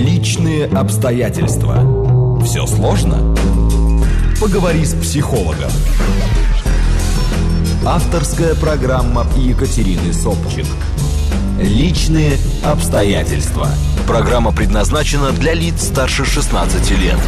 Личные обстоятельства. Все сложно? Поговори с психологом. Авторская программа Екатерины Собчик. Личные обстоятельства. Программа предназначена для лиц старше 16 лет.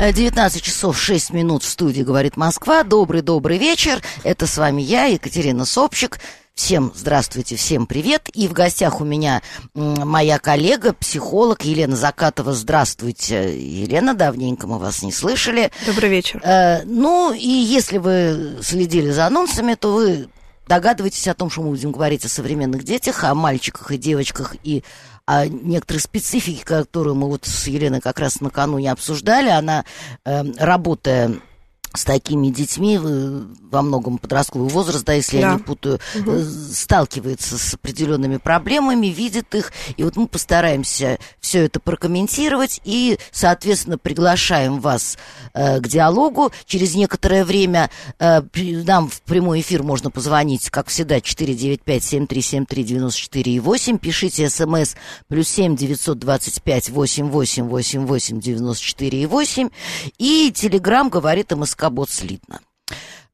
19 часов 6 минут в студии «Говорит Москва». Добрый-добрый вечер. Это с вами я, Екатерина Собчик. Всем здравствуйте, всем привет. И в гостях у меня моя коллега, психолог Елена Закатова. Здравствуйте, Елена, давненько мы вас не слышали. Добрый вечер. Э, ну, и если вы следили за анонсами, то вы догадываетесь о том, что мы будем говорить о современных детях, о мальчиках и девочках и о некоторой специфике, которую мы вот с Еленой как раз накануне обсуждали. Она, э, работая с такими детьми во многом подростковый возраст, да, если да. я не путаю, угу. сталкивается с определенными проблемами, видит их, и вот мы постараемся все это прокомментировать и, соответственно, приглашаем вас э, к диалогу. Через некоторое время э, нам в прямой эфир можно позвонить, как всегда, 495-7373-94-8, пишите смс плюс 7 925 88 88 94 8 и телеграмм говорит МСК Кабот слитно.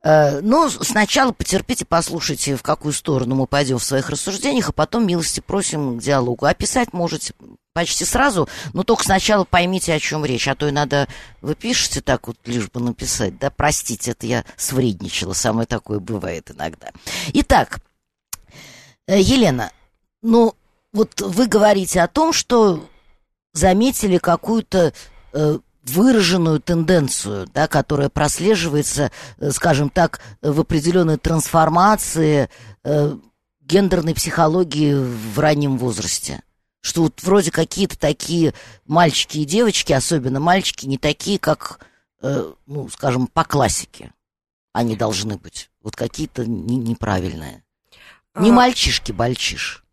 Э, но сначала потерпите, послушайте, в какую сторону мы пойдем в своих рассуждениях, а потом милости просим к диалогу. Описать можете почти сразу, но только сначала поймите, о чем речь. А то иногда вы пишете так вот, лишь бы написать, да, простите, это я свредничала, самое такое бывает иногда. Итак, э, Елена, ну, вот вы говорите о том, что заметили какую-то э, выраженную тенденцию, да, которая прослеживается, э, скажем так, в определенной трансформации э, гендерной психологии в раннем возрасте. Что вот вроде какие-то такие мальчики и девочки, особенно мальчики, не такие, как, э, ну, скажем, по классике они должны быть. Вот какие-то не, неправильные. Не а... мальчишки-бальчиш.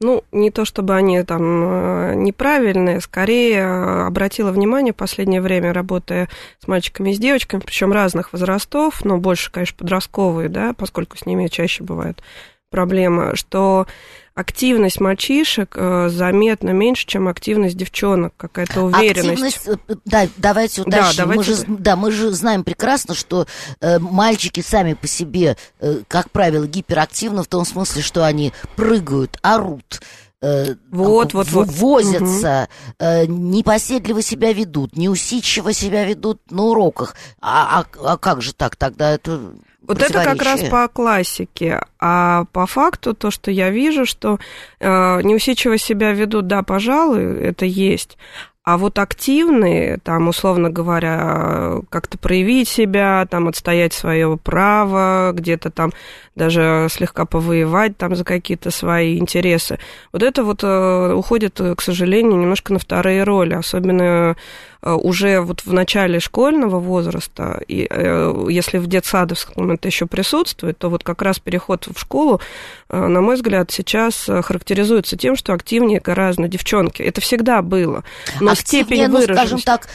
Ну, не то чтобы они там э, неправильные, скорее э, обратила внимание в последнее время, работая с мальчиками и с девочками, причем разных возрастов, но больше, конечно, подростковые, да, поскольку с ними чаще бывают проблемы, что активность мальчишек э, заметно меньше, чем активность девчонок, какая-то уверенность. Активность, э, да, давайте уточним. Да, давайте... Мы же, да, мы же знаем прекрасно, что э, мальчики сами по себе, э, как правило, гиперактивны в том смысле, что они прыгают, орут, э, вот, вот, вот. возятся, угу. э, непоседливо себя ведут, неусидчиво себя ведут на уроках. А, а, а как же так тогда это вот это как раз по классике. А по факту то, что я вижу, что э, неусидчиво себя ведут, да, пожалуй, это есть. А вот активные, там, условно говоря, как-то проявить себя, там, отстоять свое право, где-то там даже слегка повоевать там за какие-то свои интересы. Вот это вот э, уходит, к сожалению, немножко на вторые роли, особенно э, уже вот в начале школьного возраста, и э, если в детсадовском это еще присутствует, то вот как раз переход в школу, на мой взгляд, сейчас характеризуется тем, что активнее гораздо девчонки. Это всегда было. Но Активнее, степень ну, скажем так,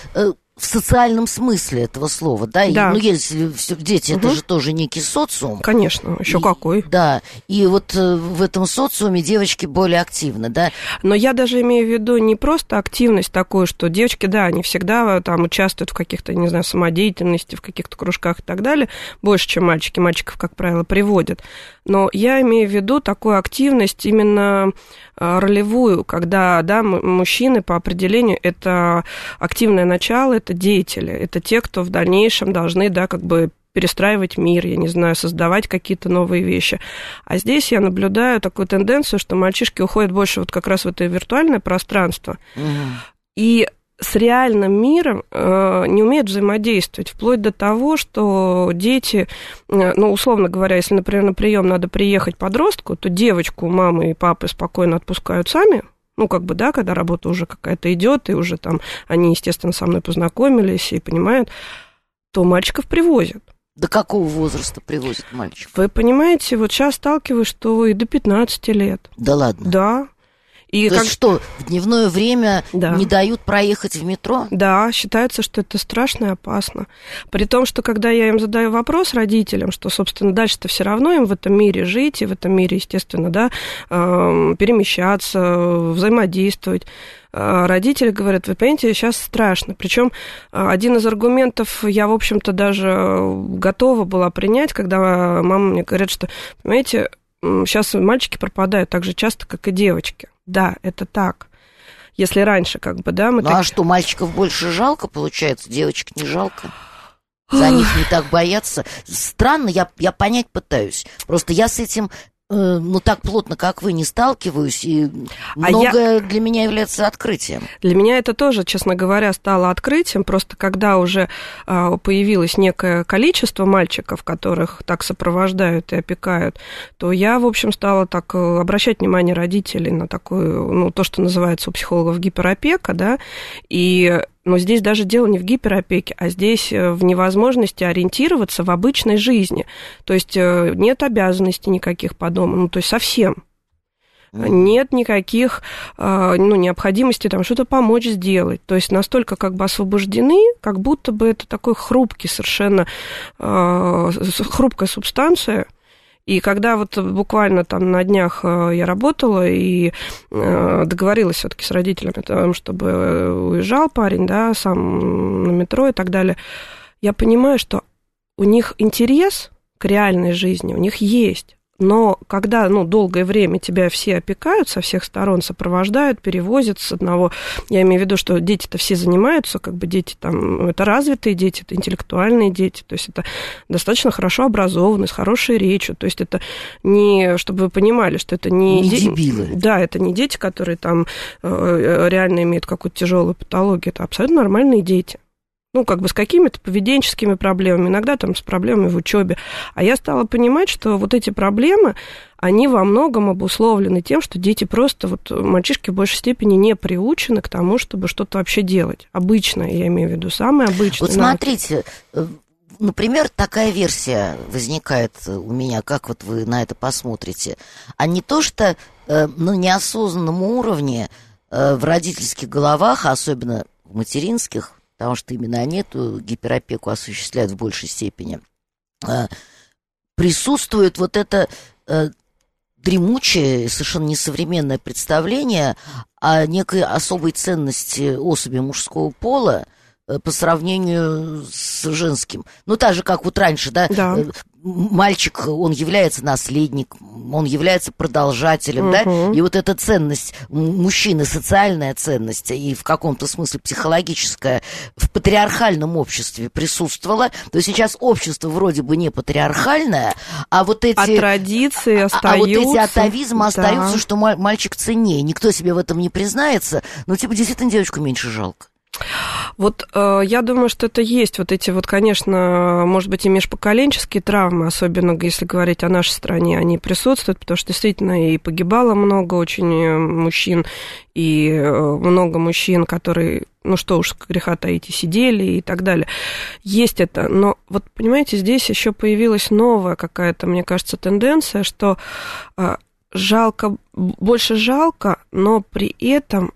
в социальном смысле этого слова, да? да. И, ну, если все, дети, угу. это же тоже некий социум. Конечно, еще и, какой. Да, и вот э, в этом социуме девочки более активны, да? Но я даже имею в виду не просто активность такую, что девочки, да, они всегда э, там участвуют в каких-то, не знаю, самодеятельности, в каких-то кружках и так далее, больше, чем мальчики. Мальчиков, как правило, приводят. Но я имею в виду такую активность именно ролевую, когда, да, мужчины по определению это активное начало, это деятели, это те, кто в дальнейшем должны, да, как бы перестраивать мир, я не знаю, создавать какие-то новые вещи. А здесь я наблюдаю такую тенденцию, что мальчишки уходят больше вот как раз в это виртуальное пространство. Угу. И с реальным миром э, не умеют взаимодействовать, вплоть до того, что дети, э, ну, условно говоря, если, например, на прием надо приехать подростку, то девочку мамы и папы спокойно отпускают сами, ну, как бы, да, когда работа уже какая-то идет, и уже там они, естественно, со мной познакомились и понимают, то мальчиков привозят. До какого возраста привозят мальчиков? Вы понимаете, вот сейчас сталкиваюсь, что и до 15 лет. Да ладно? Да. И То как... есть что, в дневное время да. не дают проехать в метро? Да, считается, что это страшно и опасно. При том, что когда я им задаю вопрос родителям, что, собственно, дальше-то все равно им в этом мире жить, и в этом мире, естественно, да, перемещаться, взаимодействовать, э, родители говорят, вы понимаете, сейчас страшно. Причем э, один из аргументов я, в общем-то, даже готова была принять, когда мама мне говорит, что, понимаете, сейчас мальчики пропадают так же часто, как и девочки. Да, это так. Если раньше, как бы, да, мы... Ну, так... а что, мальчиков больше жалко, получается, девочек не жалко? За них не так боятся. Странно, я, я понять пытаюсь. Просто я с этим ну, так плотно, как вы, не сталкиваюсь, и а многое я... для меня является открытием. Для меня это тоже, честно говоря, стало открытием, просто когда уже а, появилось некое количество мальчиков, которых так сопровождают и опекают, то я, в общем, стала так э, обращать внимание родителей на такую, ну, то, что называется у психологов гиперопека, да, и но здесь даже дело не в гиперопеке, а здесь э, в невозможности ориентироваться в обычной жизни. То есть э, нет обязанностей никаких по дому, ну, то есть совсем. Нет никаких э, ну, необходимости там что-то помочь сделать. То есть настолько как бы освобождены, как будто бы это такой хрупкий совершенно, хрупкая субстанция, и когда вот буквально там на днях э, я работала и э, договорилась все-таки с родителями о том, чтобы уезжал парень, да, сам на метро и так далее, я понимаю, что у них интерес к реальной жизни, у них есть. Но когда ну, долгое время тебя все опекают со всех сторон, сопровождают, перевозят с одного... Я имею в виду, что дети-то все занимаются, как бы дети там... Это развитые дети, это интеллектуальные дети, то есть это достаточно хорошо образованные, с хорошей речью. То есть это не... Чтобы вы понимали, что это не... Не дебилы. Да, это не дети, которые там э, реально имеют какую-то тяжелую патологию. Это абсолютно нормальные дети ну, как бы с какими-то поведенческими проблемами, иногда там с проблемами в учебе. А я стала понимать, что вот эти проблемы, они во многом обусловлены тем, что дети просто, вот мальчишки в большей степени не приучены к тому, чтобы что-то вообще делать. Обычно, я имею в виду, самое обычное. Вот смотрите, э, например, такая версия возникает у меня, как вот вы на это посмотрите. А не то, что э, на неосознанном уровне э, в родительских головах, особенно в материнских, потому что именно они эту гиперопеку осуществляют в большей степени, а, присутствует вот это э, дремучее, совершенно несовременное представление о некой особой ценности особи мужского пола, э, по сравнению с женским. Ну, так же, как вот раньше, да, да. Мальчик, он является наследником, он является продолжателем, угу. да, и вот эта ценность мужчины, социальная ценность и в каком-то смысле психологическая в патриархальном обществе присутствовала, то сейчас общество вроде бы не патриархальное, а вот эти... А традиции остаются. А, а вот эти атовизмы да. остаются, что мальчик ценнее, никто себе в этом не признается, но типа действительно девочку меньше жалко. Вот э, я думаю, что это есть вот эти вот, конечно, может быть, и межпоколенческие травмы, особенно если говорить о нашей стране, они присутствуют, потому что действительно и погибало много очень э, мужчин, и э, много мужчин, которые, ну что уж, греха таить, сидели и так далее. Есть это, но вот, понимаете, здесь еще появилась новая какая-то, мне кажется, тенденция, что э, жалко, больше жалко, но при этом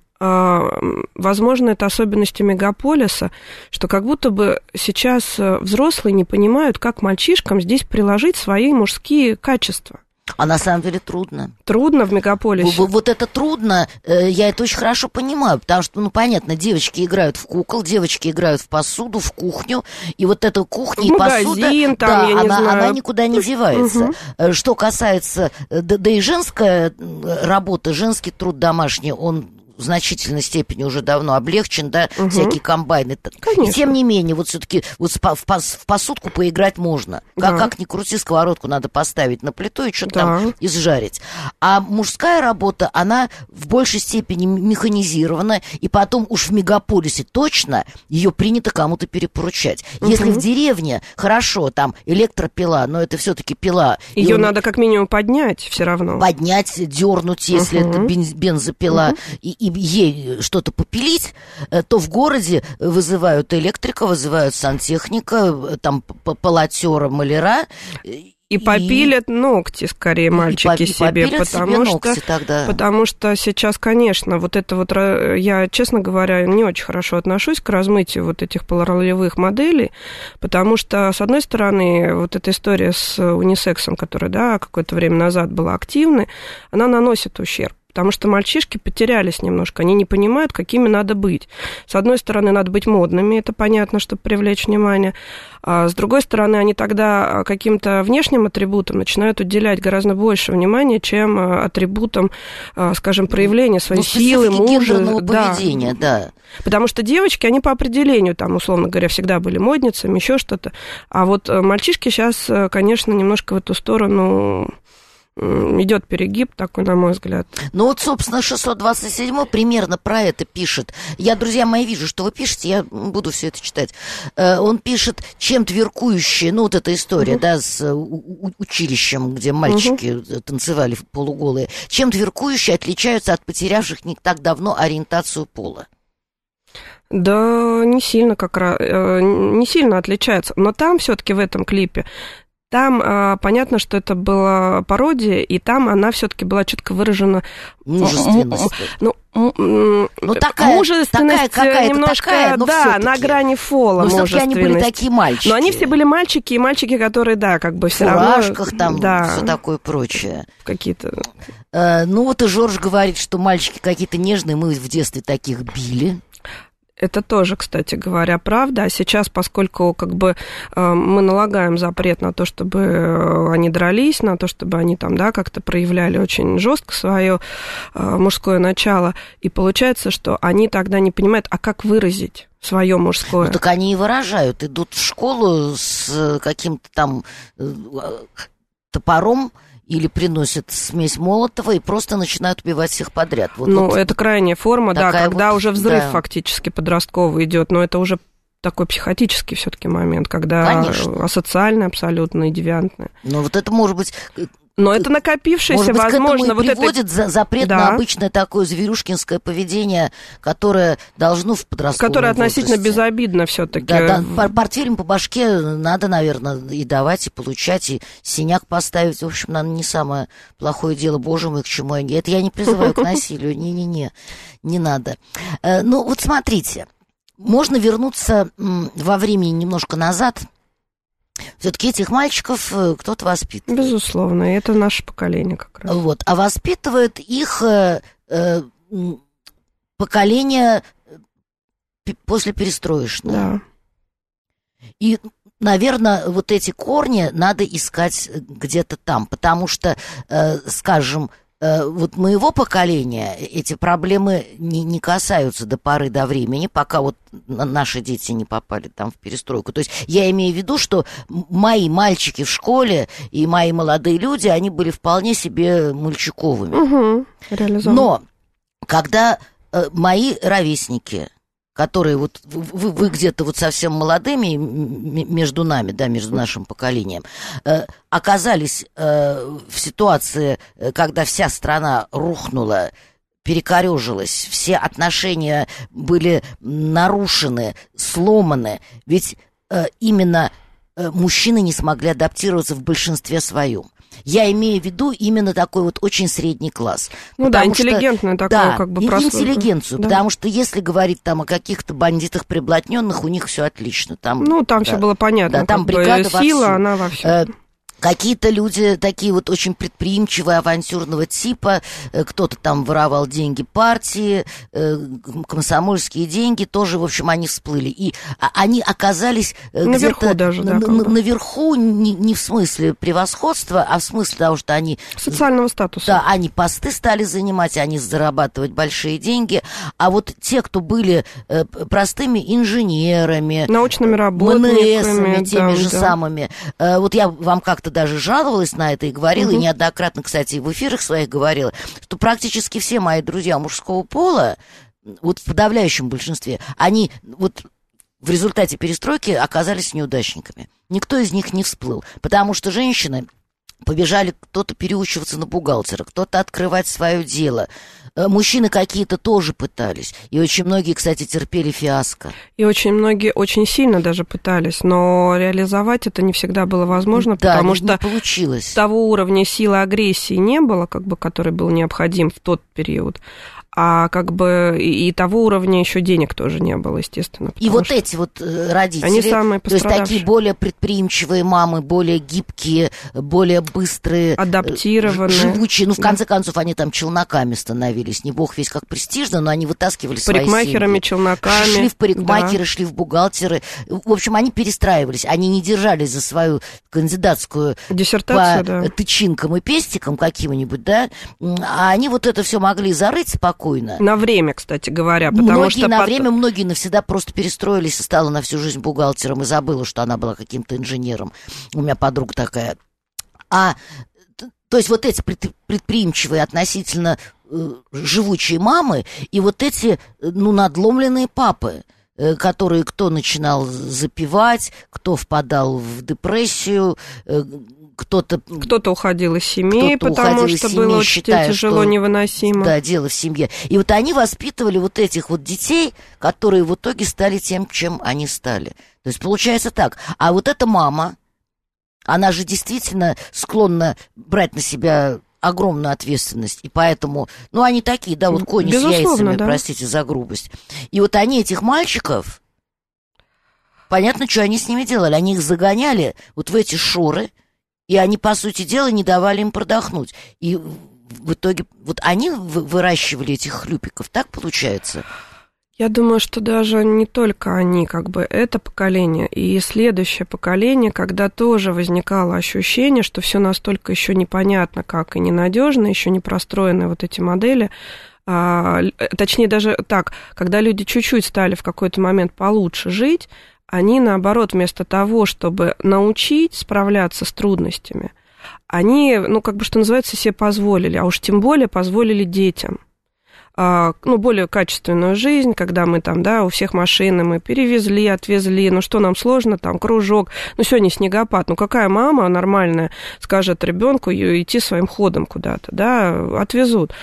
возможно, это особенности мегаполиса, что как будто бы сейчас э, взрослые не понимают, как мальчишкам здесь приложить свои мужские качества. А на самом деле трудно. Трудно в мегаполисе. Вот, вот это трудно, э, я это очень хорошо понимаю, потому что, ну, понятно, девочки играют в кукол, девочки играют в посуду, в кухню, и вот эта кухня в и магазин, посуда, там, да, она, не она никуда не девается. Угу. Что касается, да, да и женская работа, женский труд домашний, он в значительной степени уже давно облегчен, да, угу. всякие комбайны. Конечно. И тем не менее, вот все-таки вот в, пос, в посудку поиграть можно. Да. Как, как ни крути, сковородку надо поставить на плиту и что-то да. там изжарить. А мужская работа, она в большей степени механизирована, и потом уж в мегаполисе точно ее принято кому-то перепоручать. Угу. Если в деревне, хорошо, там электропила, но это все-таки пила. Ее он... надо как минимум поднять все равно. Поднять, дернуть, если угу. это бензопила. Угу. И, и ей что-то попилить, э, то в городе вызывают электрика, вызывают сантехника, э, там полотера, маляра, И попилят ногти, скорее, мальчики и себе, потому себе что, тогда. потому что сейчас, конечно, вот это вот, я, честно говоря, не очень хорошо отношусь к размытию вот этих полуролевых моделей, потому что, с одной стороны, вот эта история с унисексом, которая, да, какое-то время назад была активной, она наносит ущерб потому что мальчишки потерялись немножко, они не понимают, какими надо быть. С одной стороны, надо быть модными, это понятно, чтобы привлечь внимание, а с другой стороны, они тогда каким-то внешним атрибутам начинают уделять гораздо больше внимания, чем а, атрибутам, а, скажем, проявления своей ну, силы, мужа. Да. поведения, да. Потому что девочки, они по определению, там, условно говоря, всегда были модницами, еще что-то. А вот э, мальчишки сейчас, э, конечно, немножко в эту сторону идет перегиб такой, на мой взгляд. Ну вот, собственно, 627 примерно про это пишет. Я, друзья мои, вижу, что вы пишете, я буду все это читать. Э, он пишет, чем тверкующие, ну вот эта история, угу. да, с э, училищем, где мальчики угу. танцевали полуголые, чем тверкующие отличаются от потерявших не так давно ориентацию пола? Да, не сильно как раз, не сильно отличается. Но там все-таки в этом клипе там э, понятно, что это была пародия, и там она все-таки была четко выражена. Мужественность. Ну, ну такая, мужественность такая немножко, такая, да, на грани фола. Но все они были такие мальчики. Но они все были мальчики, и мальчики, которые, да, как бы все равно... В там, да, все такое прочее. Какие-то... Э, ну вот и Жорж говорит, что мальчики какие-то нежные, мы в детстве таких били. Это тоже, кстати говоря, правда. А сейчас, поскольку как бы э, мы налагаем запрет на то, чтобы э, они дрались, на то, чтобы они там, да, как-то проявляли очень жестко свое э, мужское начало, и получается, что они тогда не понимают, а как выразить свое мужское. Ну, так они и выражают, идут в школу с каким-то там топором, или приносят смесь Молотова и просто начинают убивать всех подряд. Вот, ну, вот это крайняя форма, да, когда вот, уже взрыв да. фактически подростковый идет, но это уже такой психотический все-таки момент, когда Конечно. асоциальный абсолютно и девиантный. Но вот это может быть но это накопившееся, Может быть, возможно, к этому и вот приводит это... запрет да. на обычное такое зверюшкинское поведение, которое должно в подростковом Которое относительно возрасте. безобидно все-таки. Да, да, портфелем по башке надо, наверное, и давать, и получать, и синяк поставить. В общем, наверное, не самое плохое дело, боже мой, к чему я... Это я не призываю к насилию, не-не-не, не надо. Э, ну, вот смотрите, можно вернуться во времени немножко назад – все-таки этих мальчиков э, кто-то воспитывает. Безусловно, это наше поколение как раз. Вот, а воспитывает их э, э, поколение э, после перестроечного. Да. И, наверное, вот эти корни надо искать где-то там, потому что, э, скажем, Э, вот моего поколения эти проблемы не, не касаются до поры до времени, пока вот наши дети не попали там в перестройку. То есть я имею в виду, что мои мальчики в школе и мои молодые люди, они были вполне себе мальчиковыми. Угу, Но когда э, мои ровесники которые вот вы, вы где-то вот совсем молодыми между нами, да, между нашим поколением, э, оказались э, в ситуации, э, когда вся страна рухнула, перекорежилась, все отношения были нарушены, сломаны, ведь э, именно мужчины не смогли адаптироваться в большинстве своем. Я имею в виду именно такой вот очень средний класс. Ну да, интеллигентную что, такую да, как бы интеллигенцию, да. потому что если говорить там о каких-то бандитах приблотненных, у них все отлично. Там, ну, там да, все было понятно. Да, там бригада сила, вовсю. она во всем. Какие-то люди такие вот очень предприимчивые, авантюрного типа, э, кто-то там воровал деньги партии, э, комсомольские деньги, тоже, в общем, они всплыли. И а, они оказались э, наверху даже, да, на, наверху не, не в смысле превосходства, а в смысле того, что они... Социального статуса. Да, они посты стали занимать, они зарабатывать большие деньги. А вот те, кто были простыми инженерами... Научными работниками. теми да, же да. самыми. Вот я вам как-то даже жаловалась на это и говорила, угу. и неоднократно, кстати, в эфирах своих говорила, что практически все мои друзья мужского пола, вот в подавляющем большинстве, они вот в результате перестройки оказались неудачниками. Никто из них не всплыл, потому что женщины побежали кто-то переучиваться на бухгалтера, кто-то открывать свое дело. Э, мужчины какие-то тоже пытались. И очень многие, кстати, терпели фиаско. И очень многие очень сильно даже пытались, но реализовать это не всегда было возможно, да, потому не, что не получилось. того уровня силы агрессии не было, как бы, который был необходим в тот период а как бы и, того уровня еще денег тоже не было, естественно. И вот эти вот э, родители, они самые то есть такие более предприимчивые мамы, более гибкие, более быстрые, э, адаптированные, живучие. Ну, в конце да. концов, они там челноками становились. Не бог весь как престижно, но они вытаскивали свои Парикмахерами, челноками. Шли в парикмахеры, да. шли в бухгалтеры. В общем, они перестраивались. Они не держались за свою кандидатскую диссертацию, по да. тычинкам и пестикам каким-нибудь, да, а они вот это все могли зарыть спокойно спокойно. На время, кстати говоря, потому многие что... на потом... время, многие навсегда просто перестроились и стала на всю жизнь бухгалтером и забыла, что она была каким-то инженером. У меня подруга такая. А то есть вот эти предприимчивые относительно э, живучие мамы и вот эти, ну, надломленные папы э, которые кто начинал запивать, кто впадал в депрессию, э, кто-то... Кто-то уходил из семьи, потому что семьи, было очень считая, тяжело, что, невыносимо. Да, дело в семье. И вот они воспитывали вот этих вот детей, которые в итоге стали тем, чем они стали. То есть получается так. А вот эта мама, она же действительно склонна брать на себя огромную ответственность, и поэтому, ну, они такие, да, вот кони Безусловно, с яйцами, да. простите за грубость. И вот они этих мальчиков, понятно, что они с ними делали, они их загоняли вот в эти шоры, и они, по сути дела, не давали им продохнуть. И в итоге вот они выращивали этих хлюпиков, так получается? Я думаю, что даже не только они, как бы это поколение и следующее поколение, когда тоже возникало ощущение, что все настолько еще непонятно, как и ненадежно, еще не простроены вот эти модели, а, точнее даже так, когда люди чуть-чуть стали в какой-то момент получше жить, они, наоборот, вместо того, чтобы научить справляться с трудностями, они, ну, как бы, что называется, себе позволили, а уж тем более позволили детям а, ну, более качественную жизнь, когда мы там, да, у всех машины мы перевезли, отвезли, ну, что нам сложно, там, кружок, ну, сегодня снегопад, ну, какая мама нормальная скажет ребенку идти своим ходом куда-то, да, отвезут.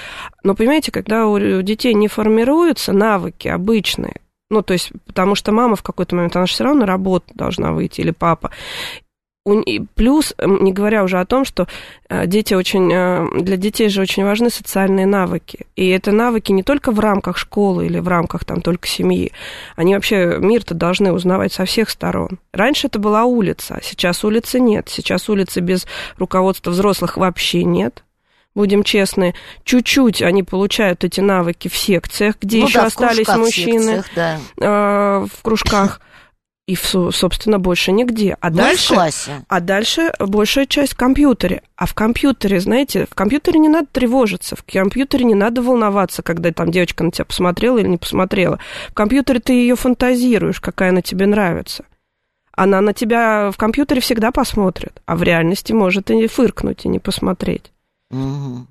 Но, понимаете, когда у детей не формируются навыки обычные, ну, то есть, потому что мама в какой-то момент, она же все равно на работу должна выйти, или папа. Плюс, не говоря уже о том, что э, дети очень, э, для детей же очень важны социальные навыки. И это навыки не только в рамках школы или в рамках там только семьи. Они вообще мир-то должны узнавать со всех сторон. Раньше это была улица, а сейчас улицы нет. Сейчас улицы без руководства взрослых вообще нет будем честны, чуть-чуть они получают эти навыки в секциях, где ну, еще да, остались мужчины секциях, да. э, в кружках. И, собственно, больше нигде. А ну, дальше, в классе. а дальше большая часть в компьютере. А в компьютере, знаете, в компьютере не надо тревожиться, в компьютере не надо волноваться, когда там девочка на тебя посмотрела или не посмотрела. В компьютере ты ее фантазируешь, какая она тебе нравится. Она на тебя в компьютере всегда посмотрит, а в реальности может и фыркнуть, и не посмотреть. Угу.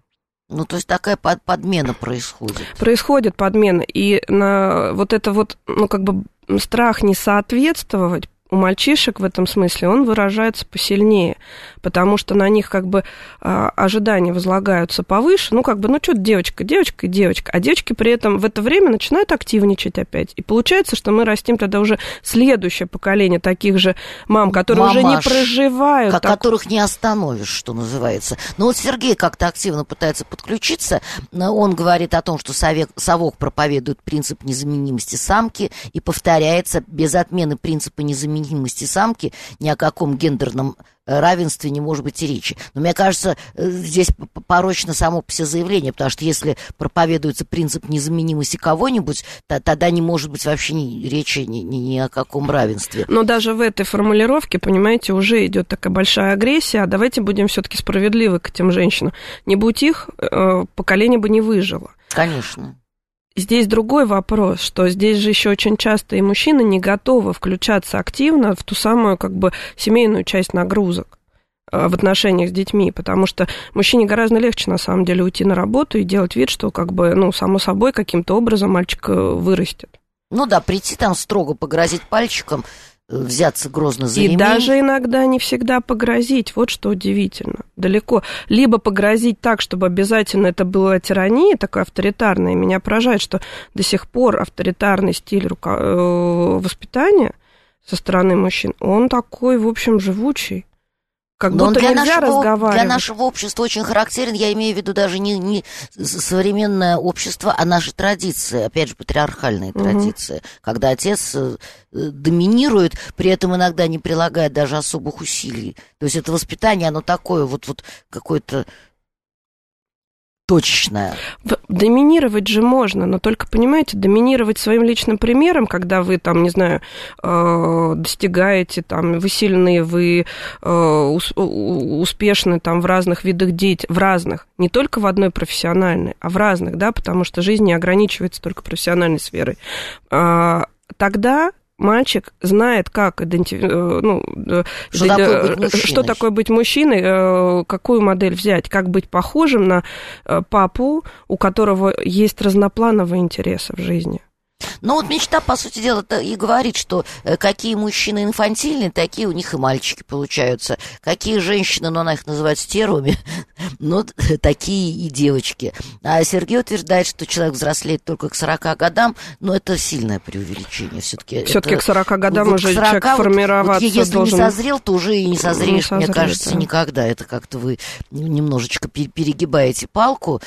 Ну, то есть такая под, подмена происходит. Происходит подмена. И на вот это вот, ну, как бы страх не соответствовать у мальчишек в этом смысле он выражается посильнее, потому что на них как бы а, ожидания возлагаются повыше. Ну, как бы, ну, что девочка, девочка девочка. А девочки при этом в это время начинают активничать опять. И получается, что мы растим тогда уже следующее поколение таких же мам, которые Мамаш, уже не проживают. Как, так... Которых не остановишь, что называется. Но вот Сергей как-то активно пытается подключиться. Он говорит о том, что совет, совок проповедует принцип незаменимости самки и повторяется без отмены принципа незаменимости незаменимости самки, ни о каком гендерном э, равенстве не может быть и речи. Но мне кажется, э, здесь порочно само все заявление, потому что если проповедуется принцип незаменимости кого-нибудь, то, тогда не может быть вообще ни речи ни, ни, ни о каком равенстве. Но даже в этой формулировке, понимаете, уже идет такая большая агрессия, а давайте будем все-таки справедливы к этим женщинам. Не будь их, э, поколение бы не выжило. Конечно. Здесь другой вопрос, что здесь же еще очень часто и мужчины не готовы включаться активно в ту самую как бы семейную часть нагрузок э, в отношениях с детьми, потому что мужчине гораздо легче, на самом деле, уйти на работу и делать вид, что, как бы, ну, само собой, каким-то образом мальчик э, вырастет. Ну да, прийти там строго погрозить пальчиком, взяться грозно за И ремень. даже иногда не всегда погрозить, вот что удивительно, далеко. Либо погрозить так, чтобы обязательно это была тирания такая авторитарная. Меня поражает, что до сих пор авторитарный стиль руко... э, воспитания со стороны мужчин, он такой, в общем, живучий. Как Но будто для нельзя нашего, разговаривать. для нашего общества очень характерен, я имею в виду даже не, не современное общество, а наши традиции, опять же, патриархальные Мгм. традиции, когда отец э, э, доминирует, при этом иногда не прилагая даже особых усилий. То есть это воспитание, оно такое вот, вот какое-то точечное. В- Доминировать же можно, но только, понимаете, доминировать своим личным примером, когда вы там, не знаю, э, достигаете, там, вы сильны, вы э, успешны там в разных видах деятельности, в разных, не только в одной профессиональной, а в разных, да, потому что жизнь не ограничивается только профессиональной сферой. А, Тогда мальчик знает, как иденти- э, ну, э, Что иден- такое быть мужчиной. что такое быть мужчиной, э, какую модель взять, как быть похожим на папу, у которого есть разноплановые интересы в жизни. Ну вот мечта, по сути дела, и говорит, что э, какие мужчины инфантильные, такие у них и мальчики получаются. Какие женщины, ну она их называет стервами, ну т- такие и девочки. А Сергей утверждает, что человек взрослеет только к 40 годам, но это сильное преувеличение все-таки. Все-таки к 40 годам вот уже к 40 человек вот- формироваться вот если должен. не созрел, то уже и не созреешь, мне созреет, кажется, да. никогда. Это как-то вы немножечко пе- перегибаете палку.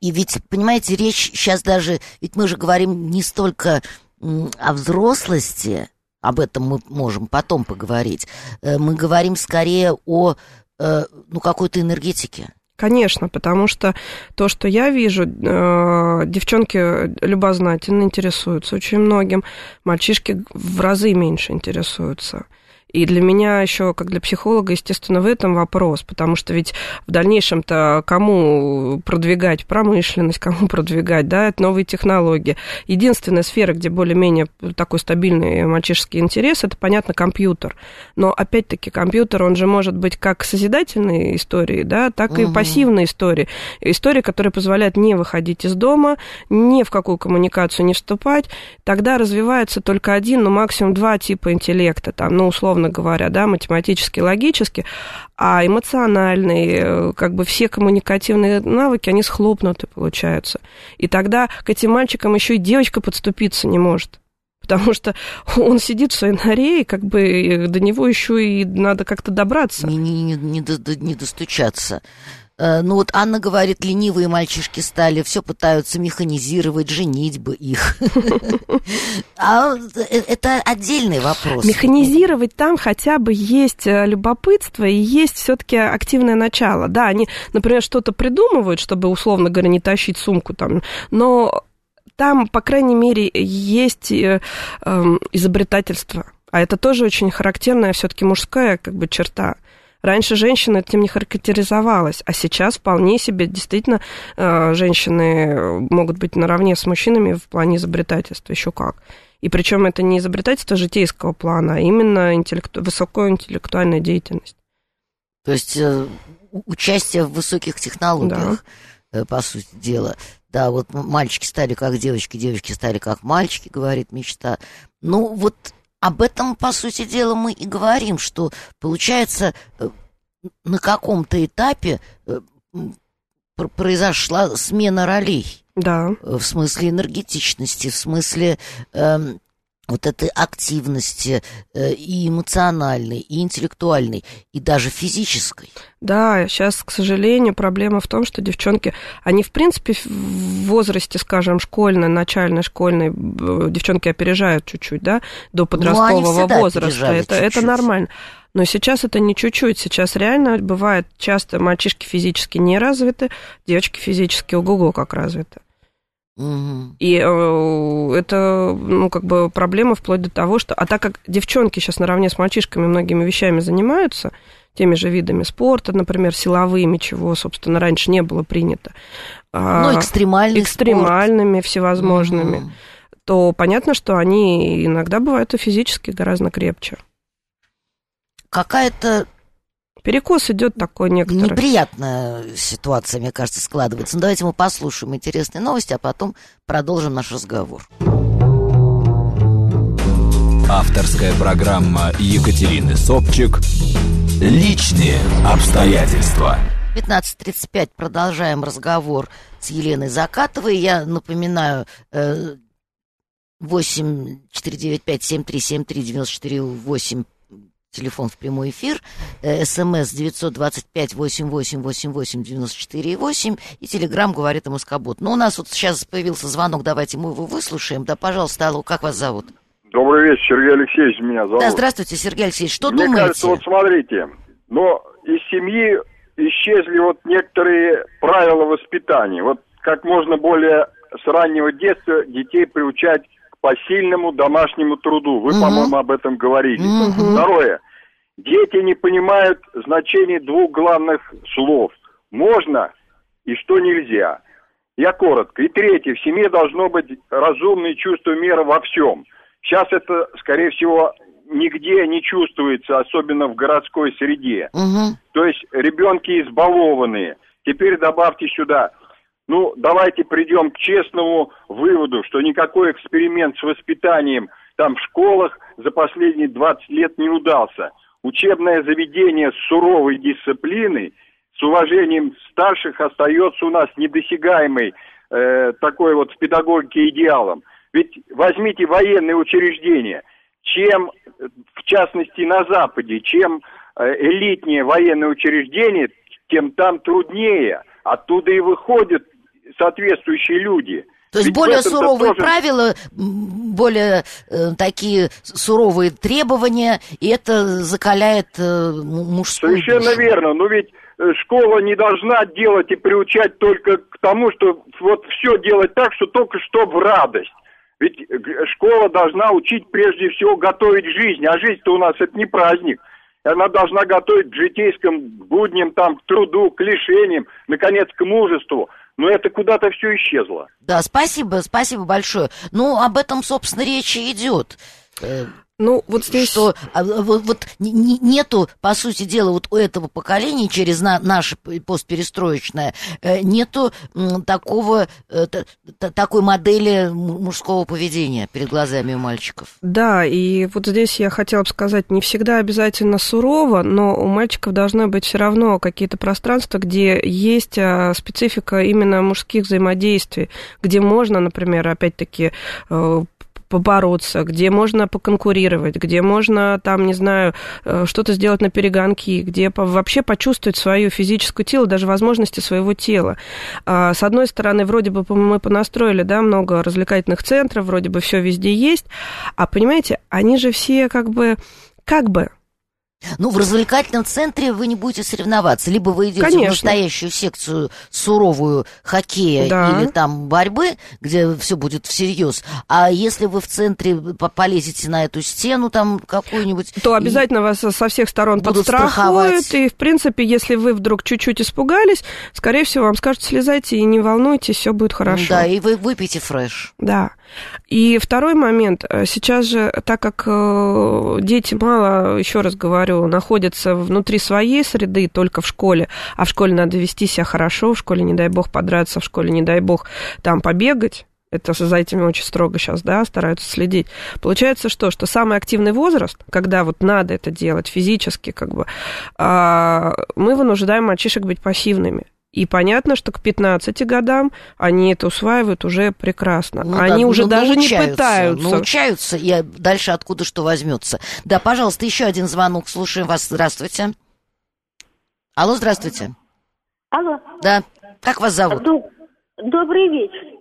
И ведь, понимаете, речь сейчас даже... Ведь мы же говорим не столько о взрослости, об этом мы можем потом поговорить. Э, Мы говорим скорее о э, ну, какой-то энергетике. Конечно, потому что то, что я вижу, э, девчонки любознательно интересуются очень многим, мальчишки в разы меньше интересуются. И для меня еще, как для психолога, естественно, в этом вопрос, потому что ведь в дальнейшем-то кому продвигать промышленность, кому продвигать, да, это новые технологии. Единственная сфера, где более-менее такой стабильный мальчишеский интерес, это, понятно, компьютер. Но, опять-таки, компьютер, он же может быть как созидательной историей, да, так и Мгм. пассивной историей. История, которая позволяет не выходить из дома, ни в какую коммуникацию не вступать. Тогда развивается только один, ну, максимум два типа интеллекта, там, ну, условно говоря, да, математический, логический, а эмоциональный, э, как бы все коммуникативные навыки, они схлопнуты, получаются. И тогда к этим мальчикам еще и девочка подступиться не может. Потому что он сидит в своей норе, и как бы э, до него еще и надо как-то добраться. Не, не, не, не не достучаться. Э, Ну вот Анна говорит, ленивые мальчишки стали, все пытаются механизировать, женить бы их. А э, это отдельный вопрос. Механизировать там хотя бы есть э, любопытство и есть все-таки активное начало. Да, они, например, что-то придумывают, чтобы, условно говоря, не тащить сумку там, но там, по крайней мере, есть эм, изобретательство. А это тоже очень характерная все-таки мужская как бы черта. Раньше женщина этим не характеризовалась, а сейчас вполне себе действительно э, женщины могут быть наравне с мужчинами в плане изобретательства, еще как. И причем это не изобретательство житейского плана, а именно интеллекту... высокоинтеллектуальная деятельность. То есть э, участие в высоких технологиях, э, по сути дела. Да, вот мальчики стали как девочки, девочки стали как мальчики, говорит мечта. Ну вот об этом, по сути дела, мы и говорим, что получается э, на каком-то этапе э, произошла смена ролей. Да, э, в смысле энергетичности, в смысле эм, вот этой активности э, и эмоциональной, и интеллектуальной, и даже физической. да, сейчас, к сожалению, проблема в том, что девчонки, они, в принципе, в возрасте, скажем, школьной, начальной школьной, девчонки опережают чуть-чуть, да, до подросткового Ну, возраста. Это, это чуть-чуть. нормально. Но сейчас это не чуть-чуть. Сейчас реально бывает часто мальчишки физически не развиты, девочки физически ого-го как развиты. И э, это, ну, как бы проблема вплоть до того, что... А так как девчонки сейчас наравне с мальчишками многими вещами занимаются, теми же видами спорта, например, силовыми, чего, собственно, раньше не было принято, а, Ну, экстремальный экстремальными спорт. всевозможными, Мгм. то понятно, что они иногда бывают и физически гораздо крепче. Какая-то Перекос идет такой некоторый. неприятная ситуация, мне кажется, складывается. Ну, давайте мы послушаем интересные новости, а потом продолжим наш разговор. Авторская программа Екатерины Собчик «Личные обстоятельства». 15.35 продолжаем разговор с Еленой Закатовой. Я напоминаю, 8 495 7373 94 8 телефон в прямой эфир, э, смс 925 88 88 94 8 и телеграмм говорит Москобот. Но у нас вот сейчас появился звонок, давайте мы его выслушаем. Да, пожалуйста, алло, как вас зовут? Добрый вечер, Сергей Алексеевич меня зовут. Да, здравствуйте, Сергей Алексеевич, что Мне думаете? кажется, вот смотрите, но из семьи исчезли вот некоторые правила воспитания. Вот как можно более с раннего детства детей приучать к посильному домашнему труду. Вы, Мгм. по-моему, об этом говорили. Мгм. Второе. Дети не понимают значение двух главных слов. Можно и что нельзя. Я коротко. И третье. В семье должно быть разумное чувство меры во всем. Сейчас это, скорее всего, нигде не чувствуется, особенно в городской среде. Мгм. То есть ребенки избалованные. Теперь добавьте сюда, ну, давайте придем к честному выводу, что никакой эксперимент с воспитанием там в школах за последние 20 лет не удался. Учебное заведение с суровой дисциплиной, с уважением старших остается у нас недосягаемой э, такой вот в педагогике идеалом. Ведь возьмите военные учреждения, чем, в частности, на Западе, чем э, элитнее военное учреждение, тем там труднее. Оттуда и выходят соответствующие люди. То есть Ведь более суровые тоже- правила, более э, такие суровые требования, и это закаляет э, мужскую Совершенно душу. верно. Но ведь э, школа не должна делать и приучать только к тому, что вот все делать так, что только что в радость. Ведь э, школа должна учить прежде всего готовить жизнь, а жизнь-то у нас это не праздник. Она должна готовить к житейским будням, там, к труду, к лишениям, наконец, к мужеству. Но это куда-то все исчезло. Да, спасибо, спасибо большое. Ну, об этом, собственно, речь и идет. Ну, вот здесь... Что а, вот, вот не- не- нету, по сути дела, вот у этого поколения через на, наше постперестроечное э, нету такого э, т- т- такой модели мужского поведения перед глазами у мальчиков. Да, и вот здесь я хотела бы сказать, не всегда обязательно сурово, но у мальчиков должны быть все равно какие-то пространства, где есть а, специфика именно мужских взаимодействий, где можно, например, опять-таки э, побороться, где можно поконкурировать, где можно, там, не знаю, э, что-то сделать на перегонки, где вообще почувствовать свое физическое тело, даже возможности своего тела. А, С одной стороны, вроде бы мы понастроили, да, много развлекательных центров, вроде бы все везде есть, а понимаете, они же все как бы, как бы, Ну, в развлекательном центре вы не будете соревноваться. Либо вы идете в Конечно. настоящую секцию суровую хоккея Да. или там борьбы, где все будет всерьез. А если вы в центре по- полезете на эту стену там какую-нибудь... то обязательно вас со всех сторон подстрахуют, и, в принципе, если вы вдруг чуть-чуть испугались, скорее всего, вам скажут, слезайте и не волнуйтесь, все будет хорошо. Да, и вы выпьете фреш. Да. И второй момент. Сейчас же, так как э, дети мало, еще раз говорю, находятся внутри своей среды, только в школе, а в школе надо вести себя хорошо, в школе, не дай бог, подраться, в школе, не дай бог, там побегать, это за этими очень строго сейчас, да, стараются следить. Получается что? Что самый активный возраст, когда вот надо это делать физически, как бы, а, мы вынуждаем мальчишек быть пассивными. И понятно, что к 15 годам они это усваивают уже прекрасно. Ну они да, уже ну, даже не пытаются. Научаются, и дальше откуда что возьмется. Да, пожалуйста, еще один звонок. Слушаем вас. Здравствуйте. Алло, здравствуйте. Алло, Да. Как вас зовут? Добрый вечер.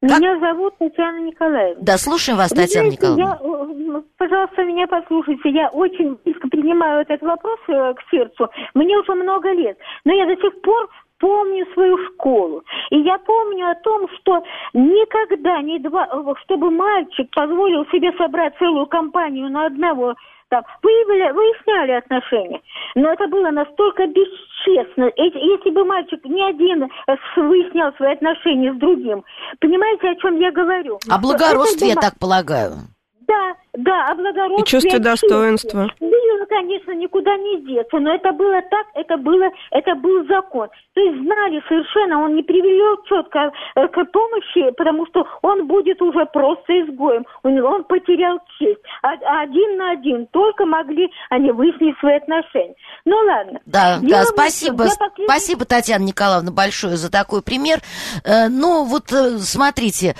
Как? Меня зовут Татьяна Николаевна. Да, слушаем вас, Вы Татьяна знаете, Николаевна. я, э, пожалуйста, меня послушайте. Я очень близко принимаю этот вопрос э, к сердцу. Мне уже много лет, но я до сих пор помню свою школу. И я помню о том, что никогда не два, чтобы мальчик позволил себе собрать целую компанию на одного там, выявили, выясняли отношения. Но это было настолько бесчестно. Если бы мальчик не один выяснял свои отношения с другим, понимаете, о чем я говорю? О благородстве, я так полагаю. Да, да, о благородстве. И чувстве о чести. достоинства. Да, конечно, никуда не деться, но это было так, это было, это был закон. То есть знали совершенно, он не привел четко э, к помощи, потому что он будет уже просто изгоем. Он, потерял честь. А, один на один только могли они выяснить свои отношения. Ну ладно. Да, Дело да, спасибо, последний... спасибо, Татьяна Николаевна, большое за такой пример. Э, ну, вот э, смотрите,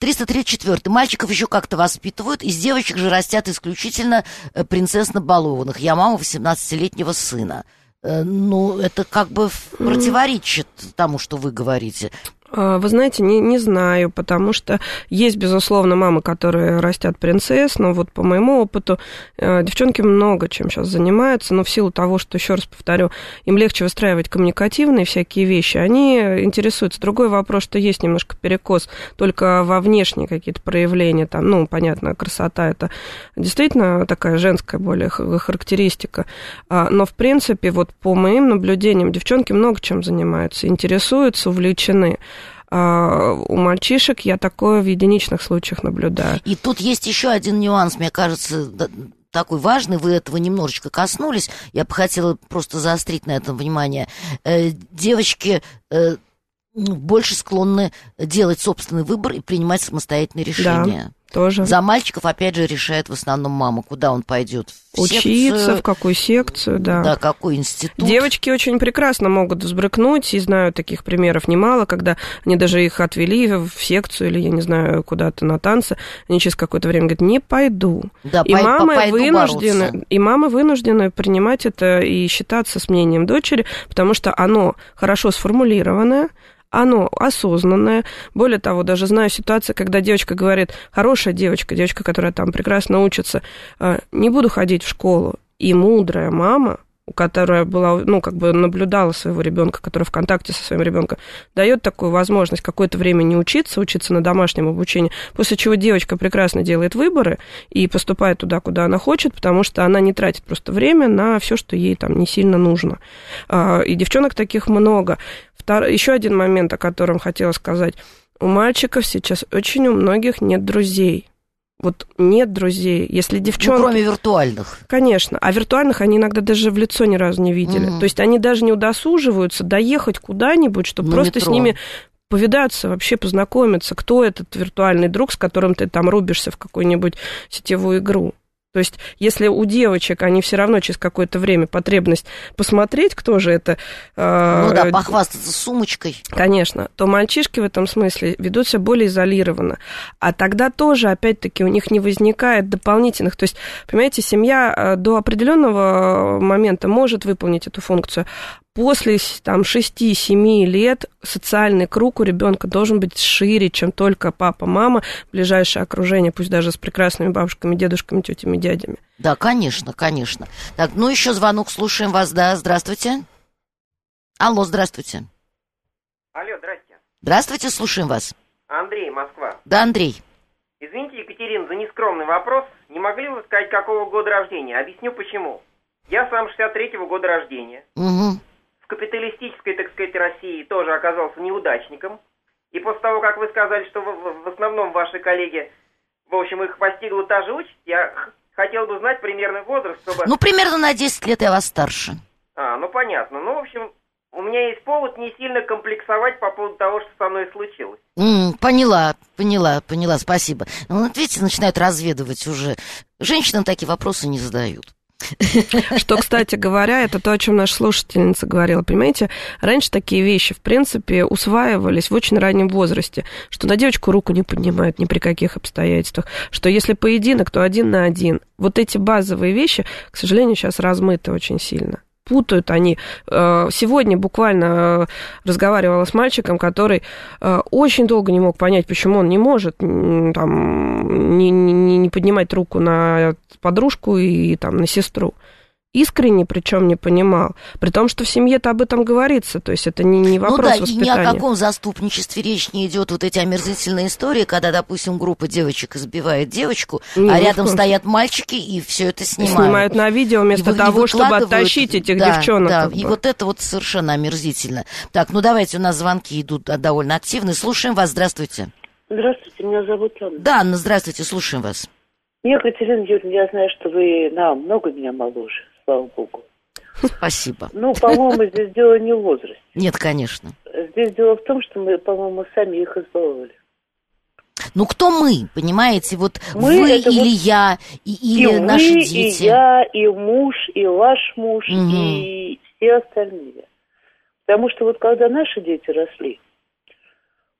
334. Мальчиков еще как-то воспитывают, из девочек же растят исключительно э, принцессно балованных. Я мама 18-летнего сына. Э, ну, это как бы противоречит тому, что вы говорите. А, вы знаете, не, не знаю, потому что есть, безусловно, мамы, которые растят принцесс, но вот по моему опыту э, девчонки много чем сейчас занимаются, но в силу того, что, еще раз повторю, им легче выстраивать коммуникативные всякие вещи, они интересуются. Другой вопрос, что есть немножко перекос только во внешние какие-то проявления, там, ну, понятно, красота это действительно такая женская более характеристика, а, но, в принципе, вот по моим наблюдениям, девчонки много чем занимаются, интересуются, увлечены. А, у мальчишек я такое в единичных случаях наблюдаю. И тут есть еще один нюанс, мне кажется, такой важный, вы этого немножечко коснулись, я бы хотела просто заострить на этом внимание. Э, девочки э, больше склонны делать собственный выбор и принимать самостоятельные решения. Да. Тоже. За мальчиков, опять же, решает в основном мама, куда он пойдет. В Учиться, секцию, в какую секцию, да. Да, какой институт. Девочки очень прекрасно могут взбрыкнуть, и знаю таких примеров немало, когда они даже их отвели в секцию или, я не знаю, куда-то на танцы, они через какое-то время говорят, не пойду. Да, и, по, мамы по, вынуждены, и мамы вынуждены принимать это и считаться с мнением дочери, потому что оно хорошо сформулированное, оно осознанное. Более того, даже знаю ситуации, когда девочка говорит, хорошая девочка, девочка, которая там прекрасно учится, «А, не буду ходить в школу. И мудрая мама которая была, ну, как бы наблюдала своего ребенка, которая в контакте со своим ребенком, дает такую возможность какое-то время не учиться, учиться на домашнем обучении, после чего девочка прекрасно делает выборы и поступает туда, куда она хочет, потому что она не тратит просто время на все, что ей там не сильно нужно. А, и девчонок таких много. Втор... Еще один момент, о котором хотела сказать. У мальчиков сейчас очень у многих нет друзей вот нет друзей. Если ну, девчонки... Ну, кроме виртуальных. Конечно. А виртуальных они иногда даже в лицо ни разу не видели. Угу. То есть они даже не удосуживаются доехать куда-нибудь, чтобы На просто метро. с ними повидаться, вообще познакомиться, кто этот виртуальный друг, с которым ты там рубишься в какую-нибудь сетевую игру. То есть, если у девочек они все равно через какое-то время потребность посмотреть, кто же это... Э, ну да, похвастаться сумочкой. Конечно. То мальчишки в этом смысле ведут себя более изолированно. А тогда тоже, опять-таки, у них не возникает дополнительных... То есть, понимаете, семья э, до определенного момента может выполнить эту функцию, после там, 6-7 лет социальный круг у ребенка должен быть шире, чем только папа, мама, ближайшее окружение, пусть даже с прекрасными бабушками, дедушками, тетями, дядями. Да, конечно, конечно. Так, ну еще звонок, слушаем вас, да, здравствуйте. Алло, здравствуйте. Алло, здрасте. Здравствуйте, слушаем вас. Андрей, Москва. Да, Андрей. Извините, Екатерина, за нескромный вопрос. Не могли бы сказать, какого года рождения? Объясню почему. Я сам 63-го года рождения. Угу капиталистической, так сказать, России тоже оказался неудачником. И после того, как вы сказали, что в, основном ваши коллеги, в общем, их постигла та же участь, я хотел бы знать примерный возраст, чтобы... Ну, примерно на 10 лет я вас старше. А, ну понятно. Ну, в общем, у меня есть повод не сильно комплексовать по поводу того, что со мной случилось. Mm, поняла, поняла, поняла, спасибо. Ну, вот видите, начинают разведывать уже. Женщинам такие вопросы не задают. Что, кстати говоря, это то, о чем наша слушательница говорила. Понимаете, раньше такие вещи, в принципе, усваивались в очень раннем возрасте, что на девочку руку не поднимают ни при каких обстоятельствах, что если поединок, то один на один. Вот эти базовые вещи, к сожалению, сейчас размыты очень сильно путают они. Э, сегодня буквально э, разговаривала с мальчиком, который э, очень долго не мог понять, почему он не может там, не, не, не поднимать руку на подружку и там, на сестру искренне, причем не понимал, при том, что в семье-то об этом говорится, то есть это не, не вопрос Ну да, воспитания. и ни о каком заступничестве речь не идет, вот эти омерзительные истории, когда, допустим, группа девочек избивает девочку, не, а рядом стоят мальчики и все это снимают. Снимают на видео вместо и, того, и чтобы оттащить этих да, девчонок. Да, и вот это вот совершенно омерзительно. Так, ну давайте, у нас звонки идут довольно активные. Слушаем вас, здравствуйте. Здравствуйте, меня зовут Анна. Да, Анна, здравствуйте, слушаем вас. Екатерина Юрьевна, я знаю, что вы намного меня моложе, слава богу. Спасибо. Ну, по-моему, здесь дело не в возрасте. Нет, конечно. Здесь дело в том, что мы, по-моему, сами их избаловали. Ну, кто мы, понимаете? Вот Мы вы или вот я, и, И или вы, наши и дети. я, и муж, и ваш муж, Мгм. и все остальные. Потому что вот когда наши дети росли,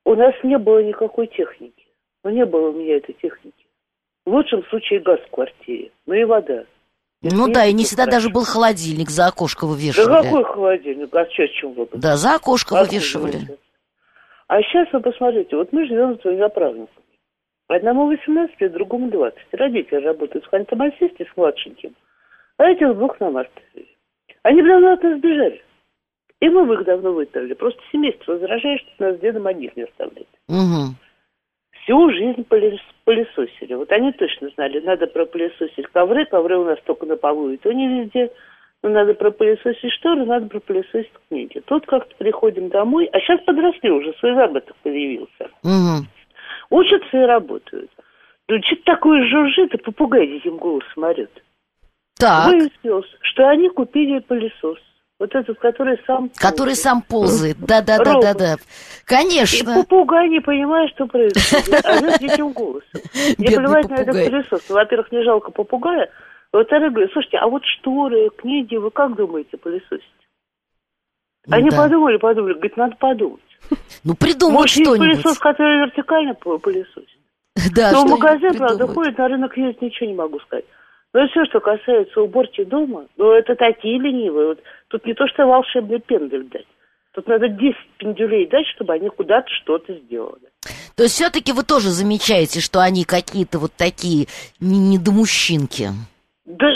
у нас не было никакой техники. Ну, не было у меня этой техники. В лучшем случае газ в квартире, ну и вода. Ну да, и не всегда даже был холодильник, за окошко Да вывешивали. какой холодильник? А сейчас чем вы? Да, за окошко вывешивали. А сейчас вы посмотрите, вот мы живем с двумя правнуками. Одному 18 лет, другому 20. Родители работают в хантамасисте с младшеньким, а этих двух на март. Они давно от нас сбежали. И мы их давно выставили. Просто семейство возражает, что нас с дедом одних не оставляет. Мгм. Всю жизнь пылесосили. Вот они точно знали, надо пропылесосить ковры, ковры у нас только на полу, и то не везде. Но надо пропылесосить шторы, надо пропылесосить книги. Тут как-то приходим домой, а сейчас подросли уже, свой заработок появился. Мгм. Учатся и работают. Ну, что-то такое жужжит, и попугай диким голосом орет. Так, Выяснилось, что они купили пылесос. Вот этот, который сам... который ползает. сам ползает. Да-да-да-да-да. И Конечно. попугай не понимает, что происходит. А орет диким голосом. Не плевать на этот пылесос. Во-первых, не жалко попугая. Во-вторых, говорю, слушайте, а вот шторы, книги, вы как думаете пылесосить? Они Да. подумали, подумали, говорит, надо подумать. Ну, придумать Может, что-нибудь. пылесос, который вертикально пы- пылесосит? Да, Но в магазин, правда, ходит, на рынок ездить, ничего не могу сказать. Но все, что касается уборки дома, ну, это такие ленивые. Вот тут не то, что волшебный пендель дать. Тут надо 10 пендюлей дать, чтобы они куда-то что-то сделали. То есть все-таки вы тоже замечаете, что они какие-то вот такие не- недомужчинки. Да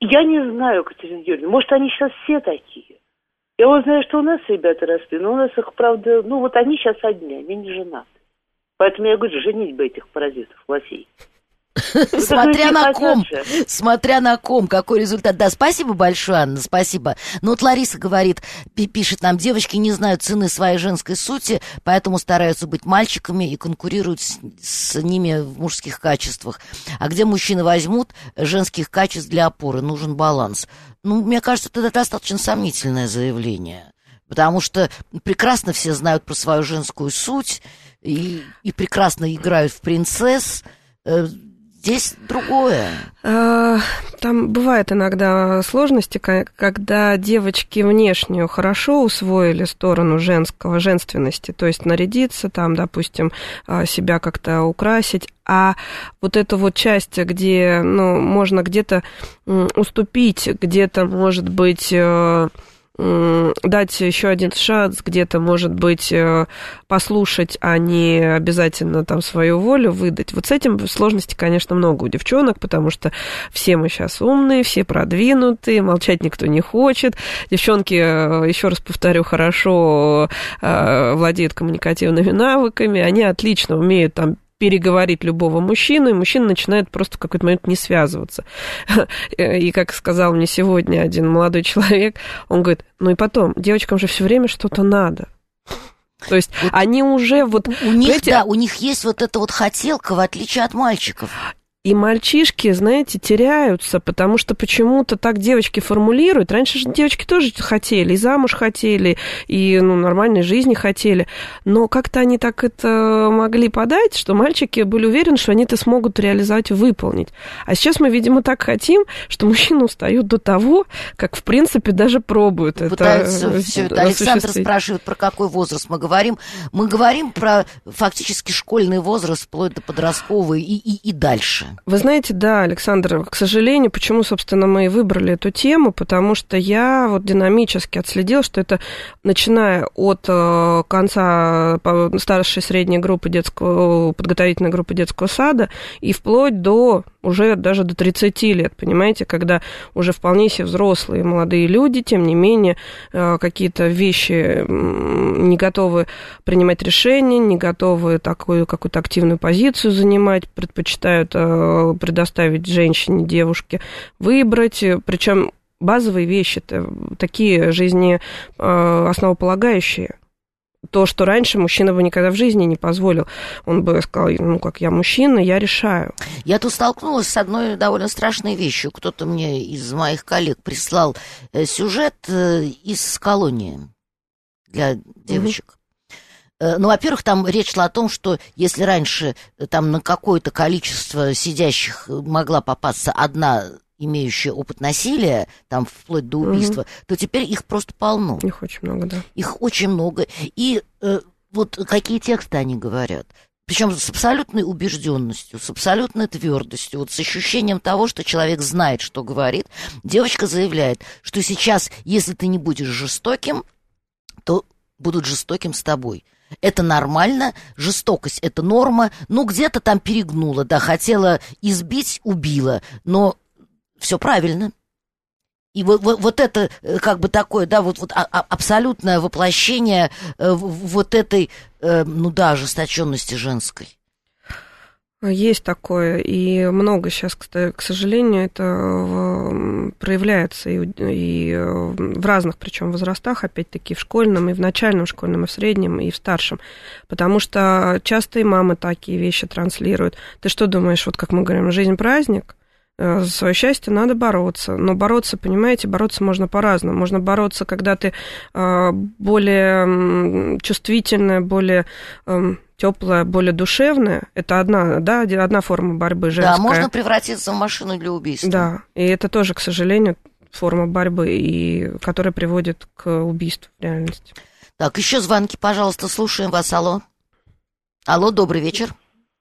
я не знаю, Катерина Юрьевна, может, они сейчас все такие. Я вот знаю, что у нас ребята росли, но у нас их, правда, ну, вот они сейчас одни, они не женаты. Поэтому я говорю, женить бы этих паразитов, лосей. Смотря на ком, смотря на ком, какой результат. Да, спасибо большое, Анна, спасибо. Ну вот Лариса говорит, пи- пишет нам, девочки не знают цены своей женской сути, поэтому стараются быть мальчиками и конкурируют с, с ними в мужских качествах. А где мужчины возьмут женских качеств для опоры? Нужен баланс. Ну, мне кажется, это достаточно сомнительное заявление. Потому что прекрасно все знают про свою женскую суть и, и прекрасно играют в принцесс. Здесь другое. А, Там бывают иногда сложности, когда девочки внешнюю хорошо усвоили сторону женского, женственности, то есть нарядиться, там, допустим, а, себя как-то украсить, а вот эту вот часть, где, ну, можно где-то уступить, где-то, может быть, э, дать еще один шанс, где-то, может быть, э, послушать, а не обязательно там свою волю выдать. Вот с этим сложностей, конечно, много у девчонок, потому что все мы сейчас умные, все продвинутые, молчать никто не хочет. Девчонки, э, еще раз повторю, хорошо э, владеют коммуникативными навыками, они отлично умеют там переговорить любого мужчину, и мужчина начинает просто в какой-то момент не связываться. И как сказал мне сегодня один молодой человек, он говорит, ну и потом, девочкам же все время что-то надо. То есть Вот они уже вот... У них, да, у них есть вот эта вот хотелка, в отличие от мальчиков. И мальчишки, знаете, теряются, потому что почему-то так девочки формулируют. Раньше же девочки тоже хотели, и замуж хотели, и ну, нормальной жизни хотели. Но как-то они так это могли подать, что мальчики были уверены, что они это смогут реализовать и выполнить. А сейчас мы, видимо, так хотим, что мужчины устают до того, как, в принципе, даже пробуют Пытаются это все это. Александр спрашивает, про какой возраст мы говорим. Мы говорим про фактически школьный возраст, вплоть до подросткового и, и, и дальше. Вы знаете, да, Александр, к сожалению, почему, собственно, мы и выбрали эту тему, потому что я вот динамически отследил, что это начиная от э, конца старшей средней группы детского, подготовительной группы детского сада и вплоть до уже даже до 30 лет, понимаете, когда уже вполне себе взрослые молодые люди, тем не менее, э, какие-то вещи не готовы принимать решения, не готовы такую какую-то активную позицию занимать, предпочитают э, предоставить женщине, девушке выбрать, причем базовые вещи, такие жизни основополагающие То, что раньше мужчина бы никогда в жизни не позволил. Он бы сказал, ну, как я мужчина, я решаю. Я тут столкнулась с одной довольно страшной вещью. Кто-то мне из моих коллег прислал э, сюжет э, из колонии для девочек. Э, Ну, во-первых, там речь шла о том, что если раньше там на какое-то количество сидящих могла попасться одна имеющая опыт насилия, там вплоть до убийства, то теперь их просто полно. Их очень много, да. Их очень много. И э, вот какие тексты они говорят. Причем с абсолютной убежденностью, с абсолютной твердостью, вот с ощущением того, что человек знает, что говорит. Девочка заявляет, что сейчас, если ты не будешь жестоким, то будут жестоким с тобой. Это нормально, жестокость это норма. Ну, где-то там перегнула, да, хотела избить, убила, но все правильно. И вот, вот, вот это э, как бы такое, да, вот, вот а- а- абсолютное воплощение э, вот этой, э, ну да, ожесточенности женской. Есть такое, и много сейчас, к сожалению, это проявляется и, и э, в разных, причем возрастах, опять-таки в школьном, и в начальном школьном, и в среднем, и в старшем. Потому что часто и мамы такие вещи транслируют. Ты что думаешь, вот как мы говорим, жизнь праздник? Э, За свое счастье надо бороться. Но бороться, понимаете, бороться можно по-разному. Можно бороться, когда ты э, более чувствительная, более теплая, более душевная. Это одна, да, одна форма борьбы женская. Да, можно превратиться в машину для убийства. Да, и это тоже, к сожалению, форма борьбы, и, которая приводит к убийству в реальности. Так, еще звонки, пожалуйста, слушаем вас. Алло. Алло, добрый вечер.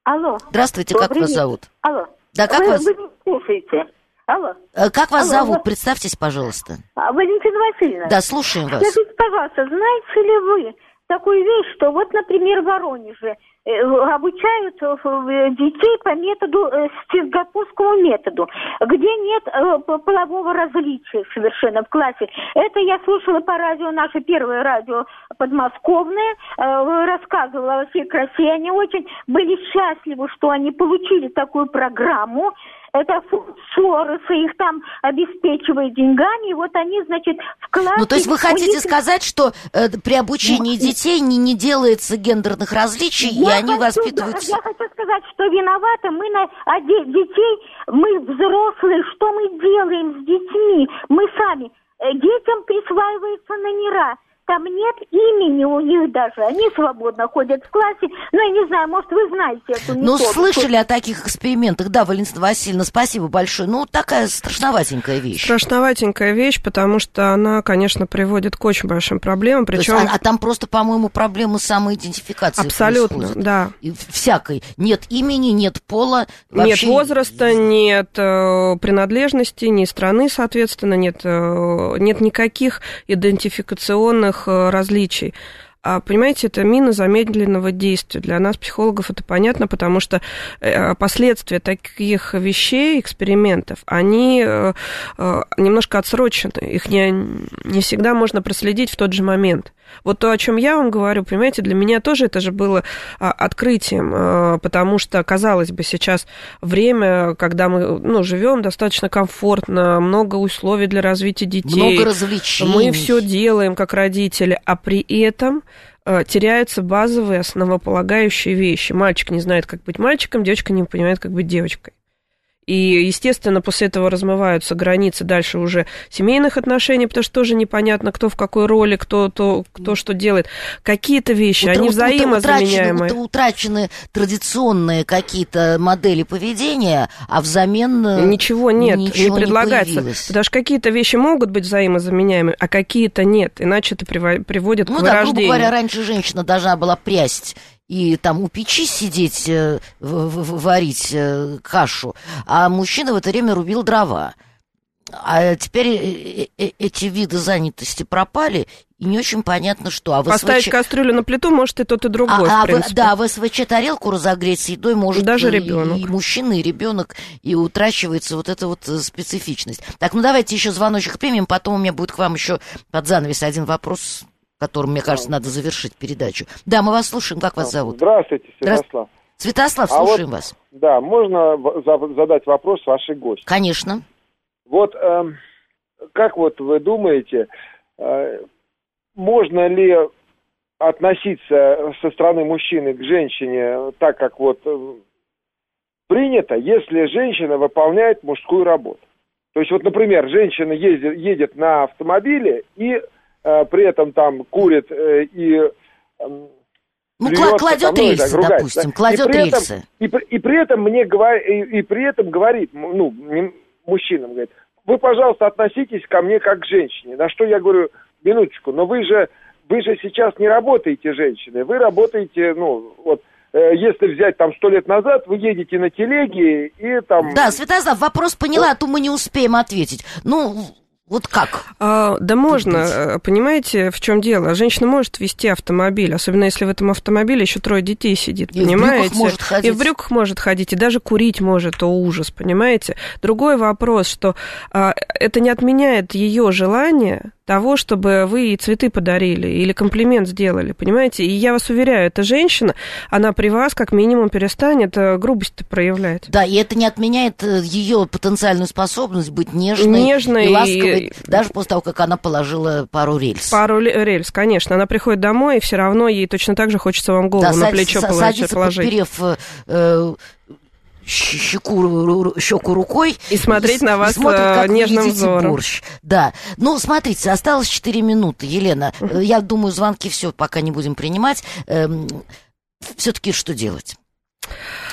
Алло. Здравствуйте, как Добрый вас вечер. зовут? Алло. Да, как вы, вас- вы не слушаете. Алло. Э, Как вас Алло, зовут? алло. Представьтесь, пожалуйста. А, Валентина Васильевна. Да, слушаем вас. Скажите, пожалуйста, знаете ли вы такую вещь, что вот, например, в Воронеже обучают э, детей по методу, э, сингапурскому методу, где нет э, полового различия совершенно в классе. Это я слушала по радио, наше первое радио подмосковное, э, рассказывала во всей красе. Они очень были счастливы, что они получили такую программу. Это фонд Сороса их там обеспечивает деньгами, и вот они, значит, в классе... Ну, то есть вы хотите них- сказать, что э, при обучении детей не, не делается гендерных различий, и они хочу, воспитываются... Я хочу сказать, что виноваты мы на а де- детей, мы взрослые, что мы делаем с детьми? Мы сами. Э, Детям присваиваются номера. Там нет имени у них даже. Они свободно ходят в классе. Ну, я не знаю, может, вы знаете эту Ну, методику. слышали о таких экспериментах, да, Валентина Васильевна, спасибо большое. Ну, такая страшноватенькая вещь. Страшноватенькая вещь, потому что она, конечно, приводит к очень большим проблемам, есть, причем а, а там просто, по-моему, проблемы самоидентификации абсолютно, происходят. да. И всякой. Нет имени, нет пола. Нет вообще- возраста, нет э, принадлежности, ни страны, соответственно, нет, э, нет никаких идентификационных различий. А, понимаете, это мина замедленного действия. Для нас, психологов, это понятно, потому что э, последствия таких вещей, экспериментов, они э, э, немножко отсрочены. Их не, не всегда можно проследить в тот же момент. Вот то, о чем я вам говорю, понимаете, для меня тоже это же было а, открытием, а, потому что, казалось бы, сейчас время, когда мы ну, живем достаточно комфортно, много условий для развития детей. Много развлечений. Мы все делаем как родители, а при этом теряются базовые основополагающие вещи. Мальчик не знает, как быть мальчиком, девочка не понимает, как быть девочкой. И, естественно, после этого размываются границы дальше уже семейных отношений, потому что тоже непонятно, кто в какой роли, кто, то, кто что делает. Какие-то вещи, Утра- они взаимозаменяемые. Утрачены, утрачены традиционные какие-то модели поведения, а взамен э, Ничего нет, ничего не предлагается. появилось. потому что какие-то вещи могут быть взаимозаменяемыми, а какие-то нет. Иначе это приво- приводит Ну к да, грубо вырождению. говоря, раньше женщина должна была прясть и там у печи сидеть, э, варить э, кашу, а мужчина в это время рубил дрова. А теперь э, эти виды занятости пропали, и не очень понятно, что. А Поставить СВЧ кастрюлю на плиту может и тот, и другой, а, а в принципе. да, в СВЧ тарелку разогреть с едой может Даже и- ребенок. И, мужчина, и ребенок, и утрачивается вот эта вот специфичность. Так, ну давайте еще звоночек примем, потом у меня будет к вам еще под занавес один вопрос, которым, мне кажется, надо завершить передачу. Да, мы вас слушаем, как вас зовут? Здравствуйте. Святослав. Святослав, А вот- слушаем вас. Да, можно задать вопрос вашей гости? Конечно. Вот эм, как вот вы думаете, э, можно ли относиться со стороны мужчины к женщине так, как вот э, принято, если женщина выполняет мужскую работу. То есть вот, например, женщина ездит, едет на автомобиле и э, при этом там курит э, и э, Ну, плюется, кла- кладет там, ну, рельсы, так, ругается, допустим, да. кладет и при этом- рельсы. и, при- и при этом мне говорит, и, и при этом говорит, ну, мужчинам говорит, вы, пожалуйста, относитесь ко мне как к женщине. На что я говорю, минуточку, но вы же, вы же сейчас не работаете женщиной, вы работаете, ну, вот, э, если взять там сто лет назад, вы едете на телеге и там... Да, Святослав, вопрос поняла, а то мы не успеем ответить. Ну, вот как? А, да можно, быть. э, понимаете, в чем дело? Женщина может вести автомобиль, особенно если в этом автомобиле еще трое детей сидит, И в понимаете? брюках может ходить. И в брюках может ходить, и даже курить может, о ужас, понимаете? Другой вопрос, что а, это не отменяет ее желание того, чтобы вы ей цветы подарили или комплимент сделали, понимаете? И я вас уверяю, эта женщина, она при вас как минимум перестанет э, грубость проявлять. Да, и это не отменяет э, ее потенциальную способность быть нежной, Нежной и ласковой, и- даже после того, как она положила пару рельс. Пару рельс, конечно. Она приходит домой, и все равно ей точно так же хочется вам голову Да, на плечо са- положить. садится, положить. подперев э, э, щеку, щеку рукой. И смотреть с- на и вас, смотрит, э, как вы нежным едите взором. борщ. Да. Ну, смотрите, осталось 4 минуты, Елена. Э, Я думаю, звонки все пока не будем принимать. Все-таки что делать?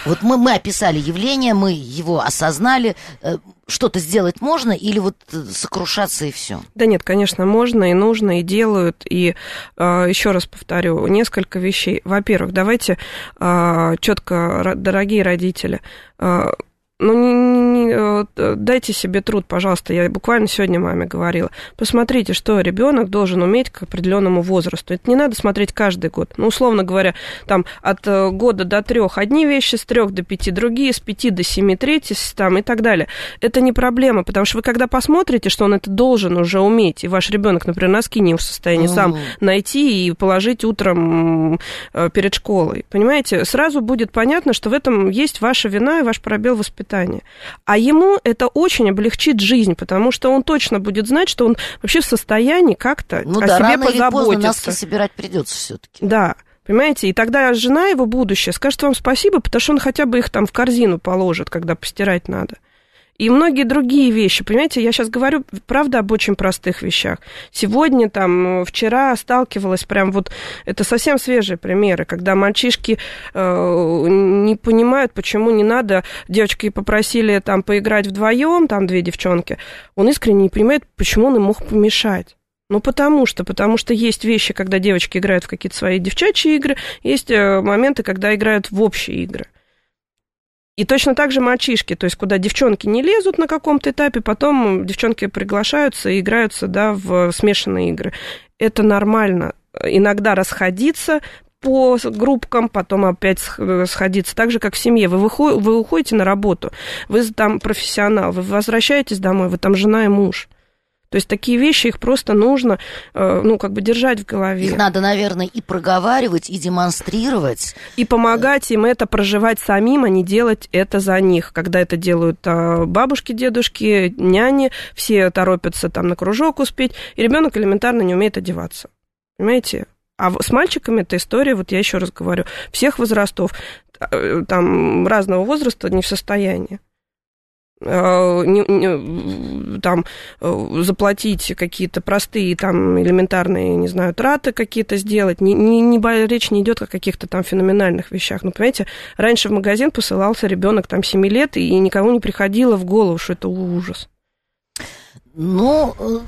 Вот мы, мы описали явление, мы его осознали. Э, Что-то сделать можно или вот э, сокрушаться и все? Да нет, конечно, можно и нужно, и делают. И э, еще раз повторю, несколько вещей. Во-первых, давайте э, четко, дорогие родители, э, ну, дайте себе труд, пожалуйста. Я буквально сегодня маме говорила. Посмотрите, что ребенок должен уметь к определенному возрасту. Это не надо смотреть каждый год. Ну, условно говоря, там от э, года до трех одни вещи, с трех до пяти другие, с пяти до семи третьи, там и так далее. Это не проблема, потому что вы когда посмотрите, что он это должен уже уметь, и ваш ребенок, например, носки не в состоянии сам Мгм. найти и положить утром э, перед школой. Понимаете, сразу будет понятно, что в этом есть ваша вина и ваш пробел воспитания. А ему это очень облегчит жизнь, потому что он точно будет знать, что он вообще в состоянии как-то Ну о да, себе рано или поздно позаботиться. носки собирать придется все-таки. Да, понимаете, и тогда жена его будущее скажет вам спасибо, потому что он хотя бы их там в корзину положит, когда постирать надо. И многие другие вещи, понимаете, я сейчас говорю, правда, об очень простых вещах. Сегодня, там, вчера сталкивалась прям вот, это совсем свежие примеры, когда мальчишки э, не понимают, почему не надо, девочки попросили там поиграть вдвоем, там две девчонки, он искренне не понимает, почему он им мог помешать. Ну, потому что, потому что есть вещи, когда девочки играют в какие-то свои девчачьи игры, есть э, моменты, когда играют в общие игры. И точно так же мальчишки, то есть куда девчонки не лезут на каком-то этапе, потом девчонки приглашаются и играются, да, в смешанные игры. Это нормально. Иногда расходиться по группкам, потом опять сх- сходиться. Так же, как в семье. Вы, выхо- вы уходите на работу, вы там профессионал, вы возвращаетесь домой, вы там жена и муж. То есть такие вещи, их просто нужно, э, ну, как бы держать в голове. Их надо, наверное, и проговаривать, и демонстрировать. И помогать им это проживать самим, а не делать это за них. Когда это делают а, бабушки, дедушки, няни, все торопятся там на кружок успеть, и ребенок элементарно не умеет одеваться. Понимаете? А с мальчиками эта история, вот я еще раз говорю, всех возрастов, э, там разного возраста не в состоянии там э, заплатить какие-то простые там элементарные, не знаю, траты какие-то сделать. Не, не, не речь не идет о каких-то там феноменальных вещах. Ну, понимаете, раньше в магазин посылался ребенок там 7 лет, и никому не приходило в голову, что это ужас. Ну, э,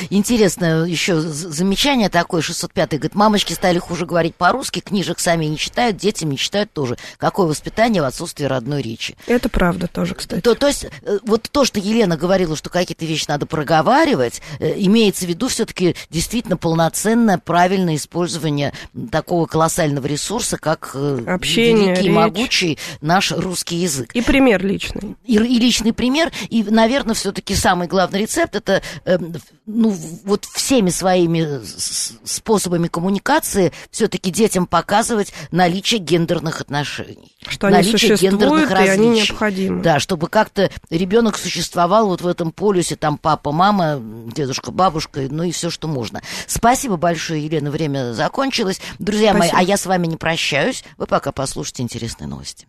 интересно, еще замечание такое, 605 говорит, мамочки стали хуже говорить по-русски, книжек сами не читают, детям не читают тоже. Какое воспитание в отсутствии родной речи? Это правда тоже, кстати. То, то есть, э, вот то, что Елена говорила, что какие-то вещи надо проговаривать, э, имеется в виду все-таки действительно полноценное, правильное использование такого колоссального ресурса, как Общение, великий речь. могучий наш русский язык. И пример личный. И, и личный пример, и, наверное, все-таки самый главный рецепт это, э, ну, вот всеми своими с- способами коммуникации все-таки детям показывать наличие гендерных отношений. Что они наличие существуют, и они различий. необходимы. Да, чтобы как-то ребенок существовал вот в этом полюсе, там папа, мама, дедушка, бабушка, ну и все, что можно. Спасибо большое, Елена, время закончилось. Друзья мои, Спасибо. а я с вами не прощаюсь. Вы пока послушайте интересные новости.